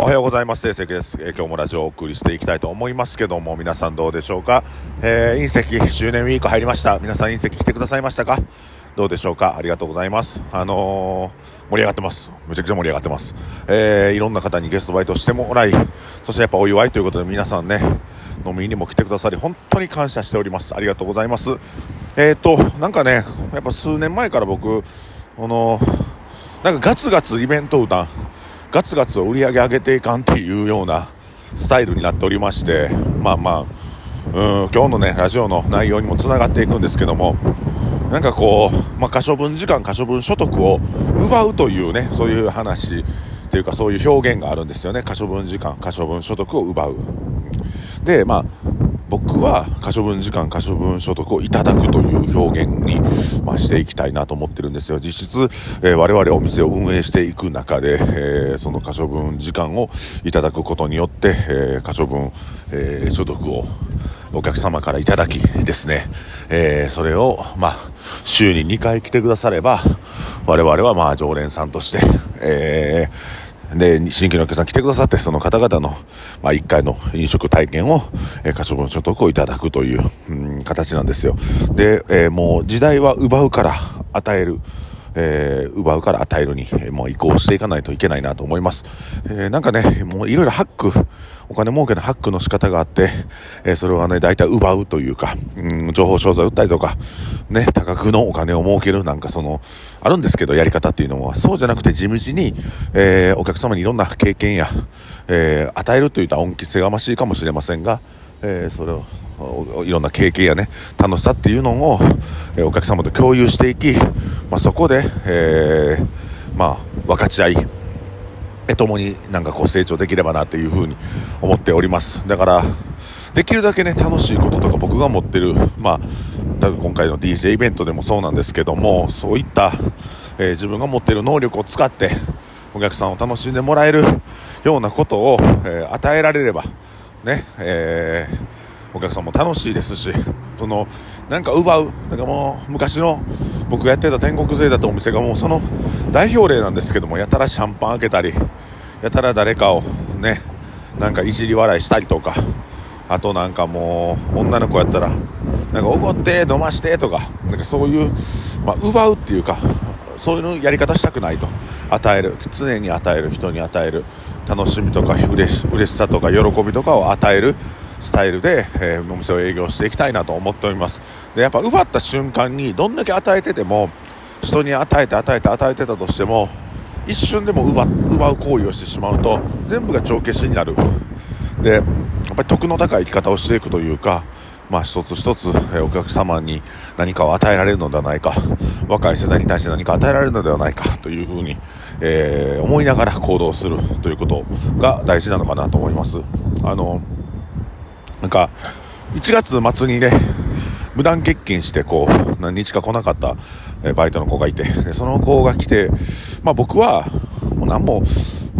おはようございます。成績です、えー、今日もラジオをお送りしていきたいと思いますけども、皆さんどうでしょうか？えー、隕石周年ウィーク入りました。皆さん隕石来てくださいましたか？どうでしょうか？ありがとうございます。あのー、盛り上がってます。めちゃくちゃ盛り上がってます。えー、いろんな方にゲストバイトしてもらい、そしてやっぱお祝いということで皆さんね、飲みにも来てくださり、本当に感謝しております。ありがとうございます。えっ、ー、と、なんかね、やっぱ数年前から僕、この、なんかガツガツイベント歌ガツガツ売り上げ上げていかんっていうようなスタイルになっておりましてまあまあうん今日のねラジオの内容にもつながっていくんですけどもなんかこう、まあ、可処分時間可処分所得を奪うというねそういう話っていうかそういう表現があるんですよね。可処分時間可処分所得を奪う。でまあ僕は可処分時間、可処分所得をいただくという表現に、まあ、していきたいなと思ってるんですよ。実質、えー、我々お店を運営していく中で、えー、その可処分時間をいただくことによって、えー、可処分、えー、所得をお客様からいただきですね、えー、それを、まあ、週に2回来てくだされば、我々はまあ常連さんとして、えーで、新規のお客さん来てくださって、その方々の、まあ、1回の飲食体験を、えー、可処分所得をいただくという、うん、形なんですよ。で、えー、もう時代は奪うから与える。えー、奪うから与えるに、えー、もう移行していかないといけないなと思います。えー、なんかね、もういろいろハック、お金儲けのハックの仕方があって、えー、それはね、大体奪うというか、うん、情報商材売ったりとか、ね、多額のお金を儲けるなんかその、あるんですけど、やり方っていうのは、そうじゃなくて地道に、えー、お客様にいろんな経験や、えー、与えるといった恩着せがましいかもしれませんが、え、それを、いろんな経験やね、楽しさっていうのを、え、お客様と共有していき、まあ、そこで、え、まあ、分かち合い、共になんかこう成長できればなというふうに思っております。だからできるだけね楽しいこととか僕が持ってるまあ今回の DJ イベントでもそうなんですけどもそういった、えー、自分が持ってる能力を使ってお客さんを楽しんでもらえるようなことを、えー、与えられればね、えー、お客さんも楽しいですしそのなんか奪うなんかもう昔の僕がやってた天国勢だったお店がもうその代表例なんですけどもやたらシャンパン開けたりやたら誰かをねなんかいじり笑いしたりとかあとなんかもう女の子やったらなんか怒って飲ましてとかなんかそういう、まあ、奪うっていうかそういうやり方したくないと。与える常に与える人に与える楽しみとか嬉し嬉しさとか喜びとかを与えるスタイルで、えー、お店を営業していきたいなと思っております。でやっぱ奪った瞬間にどんだけ与えてても人に与えて与えて与えてたとしても一瞬でも奪奪う行為をしてしまうと全部が帳消しになる。でやっぱり得の高い生き方をしていくというかまあ、一つ一つ、お客様に何かを与えられるのではないか若い世代に対して何か与えられるのではないかというふうに、えー、思いながら行動するということが大事なのかなと思います。あのなんか1月末にね無断欠勤してこう何日か来なかったバイトの子がいてその子が来て、まあ、僕はもう何も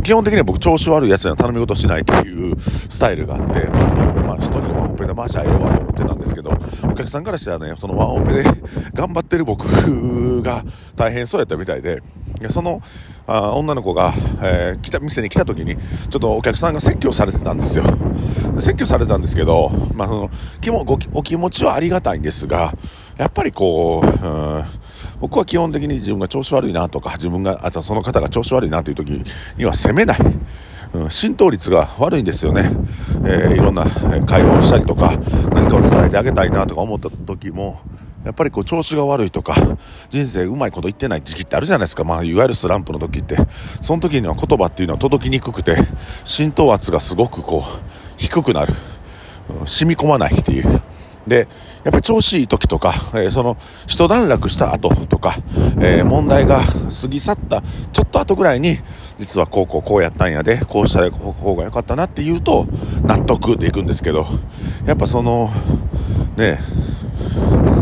基本的には僕調子悪いやつには頼み事しないというスタイルがあって、まあ、一人でワンオペでマーシャええわと思ってたんですけどお客さんからしたらねそのワンオペで頑張ってる僕が大変そうやったみたいでそのあ女の子が、えー、来た店に来た時にちょっとお客さんが説教されてたんですよ。説教されたんですけど、まあ、そのお気持ちはありがたいんですがやっぱりこう、うん僕は基本的に自分が調子悪いなとか、自分が、あ、その方が調子悪いなという時には責めない。うん、浸透率が悪いんですよね。えー、いろんな会話をしたりとか、何かを伝えてあげたいなとか思った時も、やっぱりこう調子が悪いとか、人生うまいこと言ってない時期ってあるじゃないですか。まあ、いわゆるスランプの時って。その時には言葉っていうのは届きにくくて、浸透圧がすごくこう、低くなる。うん、染み込まないっていう。で、やっぱり調子いい時とか、えー、その、一段落した後とか、えー、問題が過ぎ去ったちょっと後ぐらいに、実はこうこうこうやったんやで、こうした方が良かったなって言うと、納得でいくんですけど、やっぱその、ね、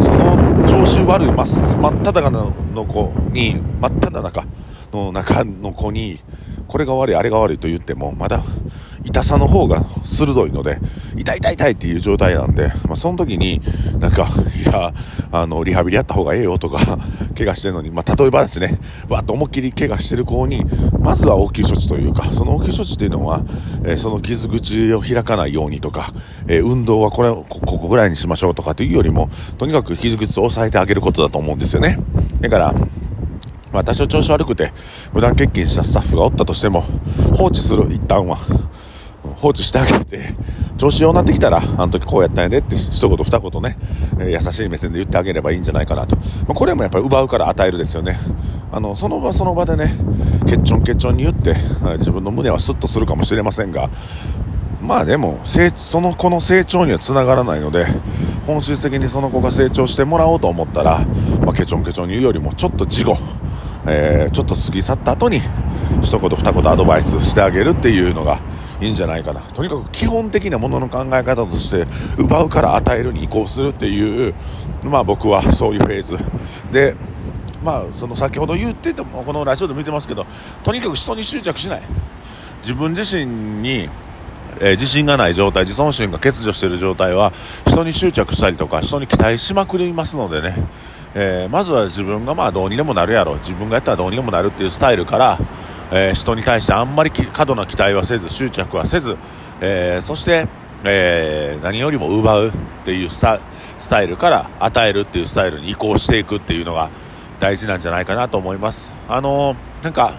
その調子悪い真っ只中の子に、真っ只中の中の子に、これが悪い、あれが悪いと言っても、まだ痛さの方が鋭いので、痛い痛い痛いっていう状態なんで、まあ、その時に、なんか、いや、あの、リハビリやった方がええよとか、怪我してるのに、まあ、例えばですね、わっと思いっきり怪我してる子に、まずは応急処置というか、その応急処置っていうのは、えー、その傷口を開かないようにとか、えー、運動はこれ、ここぐらいにしましょうとかっていうよりも、とにかく傷口を抑えてあげることだと思うんですよね。だから、まあ、多少調子悪くて無断欠勤したスタッフがおったとしても放置する一旦は放置してあげて、調子ようなってきたら、あの時こうやったんやでって一言二言ね、えー、優しい目線で言ってあげればいいんじゃないかなと。まあ、これもやっぱり奪うから与えるですよね。あの、その場その場でね、ケッチョンケッチョンに言って、自分の胸はスッとするかもしれませんが、まあでも、その子の成長にはつながらないので、本質的にその子が成長してもらおうと思ったら、まあ、ケチョンケチョンに言うよりも、ちょっと事後、えー、ちょっと過ぎ去った後に、一言二言アドバイスしてあげるっていうのが、いいんじゃないかな。とにかく基本的なものの考え方として奪うから与えるに移行するっていうまあ僕はそういうフェーズ。でまあその先ほど言っててもこのラジオで見てますけどとにかく人に執着しない。自分自身にえー、自信がない状態、自尊心が欠如している状態は人に執着したりとか人に期待しまくりますのでね、えー、まずは自分がまあどうにでもなるやろ自分がやったらどうにでもなるっていうスタイルからえー、人に対してあんまり過度な期待はせず執着はせず、えー、そして、えー、何よりも奪うっていうスタイルから与えるっていうスタイルに移行していくっていうのが大事なんじゃないかなと思います。あのなんか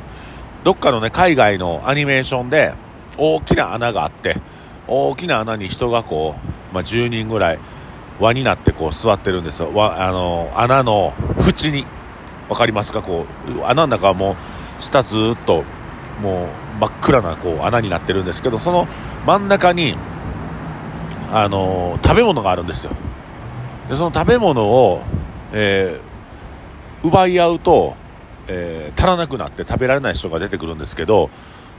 どっかのね海外のアニメーションで大きな穴があって大きな穴に人がこう、まあ、10人ぐらい輪になってこう座ってるんですよ。あの穴の縁に。分かりますか？こう穴の中はもう下ずっともう真っ暗なこう穴になってるんですけどその真ん中にあの食べ物があるんですよ。でその食べ物を、えー、奪い合うと、えー、足らなくなって食べられない人が出てくるんですけど、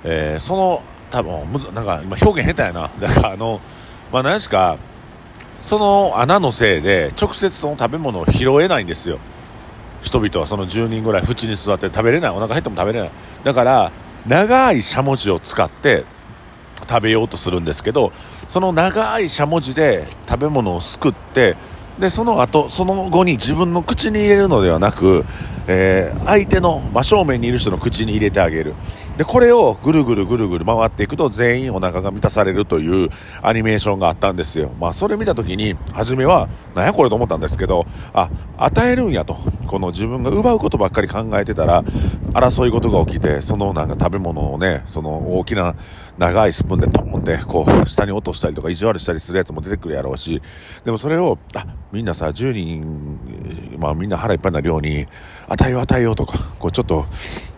えー、その多分むずなんか今表現下手やな。だからあのまあ何しかその穴のせいで直接その食べ物を拾えないんですよ。人々はその10人ぐらい縁に座って食べれない。お腹減っても食べれない。だから長いしゃもじを使って食べようとするんですけどその長いしゃもじで食べ物をすくってでその後その後に自分の口に入れるのではなく、えー、相手の真正面にいる人の口に入れてあげる。でこれをぐるぐるぐるぐる回っていくと全員お腹が満たされるというアニメーションがあったんですよ。まあそれ見た時に初めは何やこれと思ったんですけどあ与えるんやと。この自分が奪うことばっかり考えてたら争い事が起きてそのなんか食べ物をねその大きな長いスプーンでトンってこう下に落としたりとか意地悪したりするやつも出てくるやろうしでもそれをあみんなさ10人まあみんな腹いっぱいになるように与えよう与えようとかこうちょっと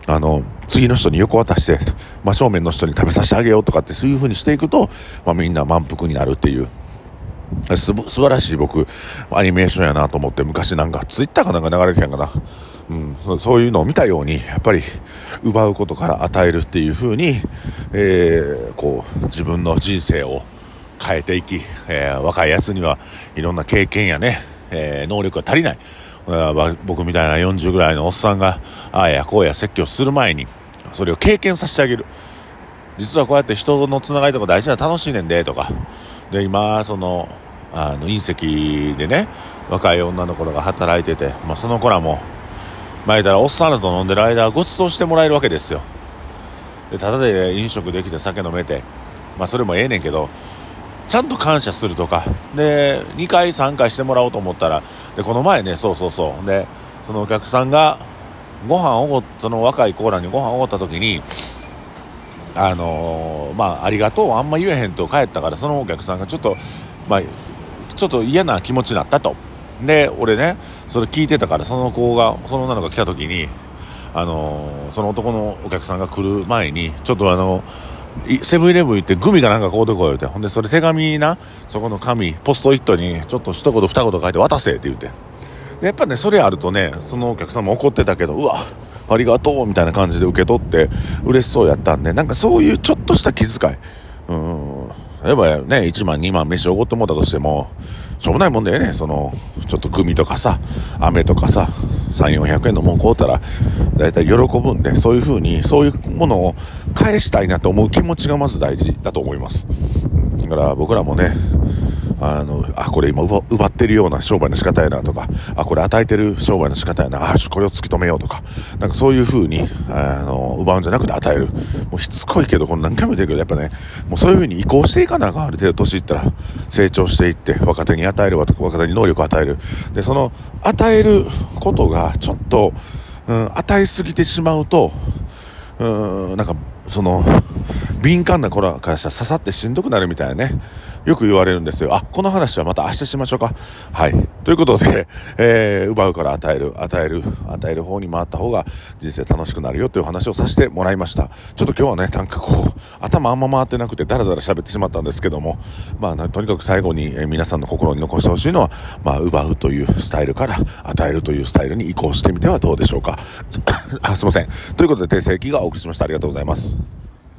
あの次の人に横渡して真正面の人に食べさせてあげようとかってそういう風にしていくと、まあ、みんな満腹になるっていうす素晴らしい僕アニメーションやなと思って昔なんかツイッターかなんか流れてたんかな、うん、そういうのを見たようにやっぱり奪うことから与えるっていう風に、えー、こう自分の人生を変えていき、えー、若いやつにはいろんな経験やね、えー、能力が足りない。僕みたいな40ぐらいのおっさんがああやこうや説教する前にそれを経験させてあげる。実はこうやって人のつながりとか大事な楽しいねんでとか。で今そのあの隕石でね若い女の子が働いてて、まあ、その子らも前からおっさんらと飲んでる間ご馳走してもらえるわけですよ。でただで飲食できて酒飲めて、まあ、それもええねんけどちゃんと感謝するとか。で2回3回してもらおうと思ったらでこの前ねそうそうそう。でそのお客さんがご飯をその若いコーラにご飯をおごった時にあのー、まあありがとうあんま言えへんと帰ったからそのお客さんがちょっとまあちょっと嫌な気持ちになったと。で俺ねそれ聞いてたからその子がその女の子が来た時にあのー、その男のお客さんが来る前にちょっとあのーセブンイレブン行ってグミがなんかこうでこう言うて。ほんでそれ手紙なそこの紙ポストイットにちょっと一言二言書いて渡せって言うて。でやっぱねそれあるとねそのお客さんも怒ってたけどうわありがとうみたいな感じで受け取って嬉しそうやったんでなんかそういうちょっとした気遣い。うん。例えばね1万2万飯おごってもらったとしてもしょうもないもんだよね。そのちょっとグミとかさ飴とかさ。3、400円のもん買うたら、だいたい喜ぶんで、そういうふうに、そういうものを返したいなと思う気持ちがまず大事だと思います。だから僕らもね、あの、あ、これ今奪ってるような商売の仕方やなとか、あ、これ与えてる商売の仕方やな、あ、これを突き止めようとか、なんかそういう風に、あの、奪うんじゃなくて与える。もうしつこいけど、この何回も言ってるけど、やっぱね、もうそういう風に移行していかなあかん、ある程度年いったら、成長していって、若手に与える、若手に能力を与える。で、その、与えることが、ちょっと、うん、与えすぎてしまうと、うん、なんか、その、敏感な子らからしたら刺さってしんどくなるみたいなね。よく言われるんですよ。あ、この話はまた明日しましょうか。はい。ということで、えー、奪うから与える、与える、与える方に回った方が人生楽しくなるよという話をさせてもらいました。ちょっと今日はね、なんかこう、頭あんま回ってなくてダラダラ喋ってしまったんですけども、まあ、とにかく最後に、え、皆さんの心に残してほしいのは、まあ、奪うというスタイルから与えるというスタイルに移行してみてはどうでしょうか。あ、すいません。ということで、訂正機がお送りしました。ありがとうございます。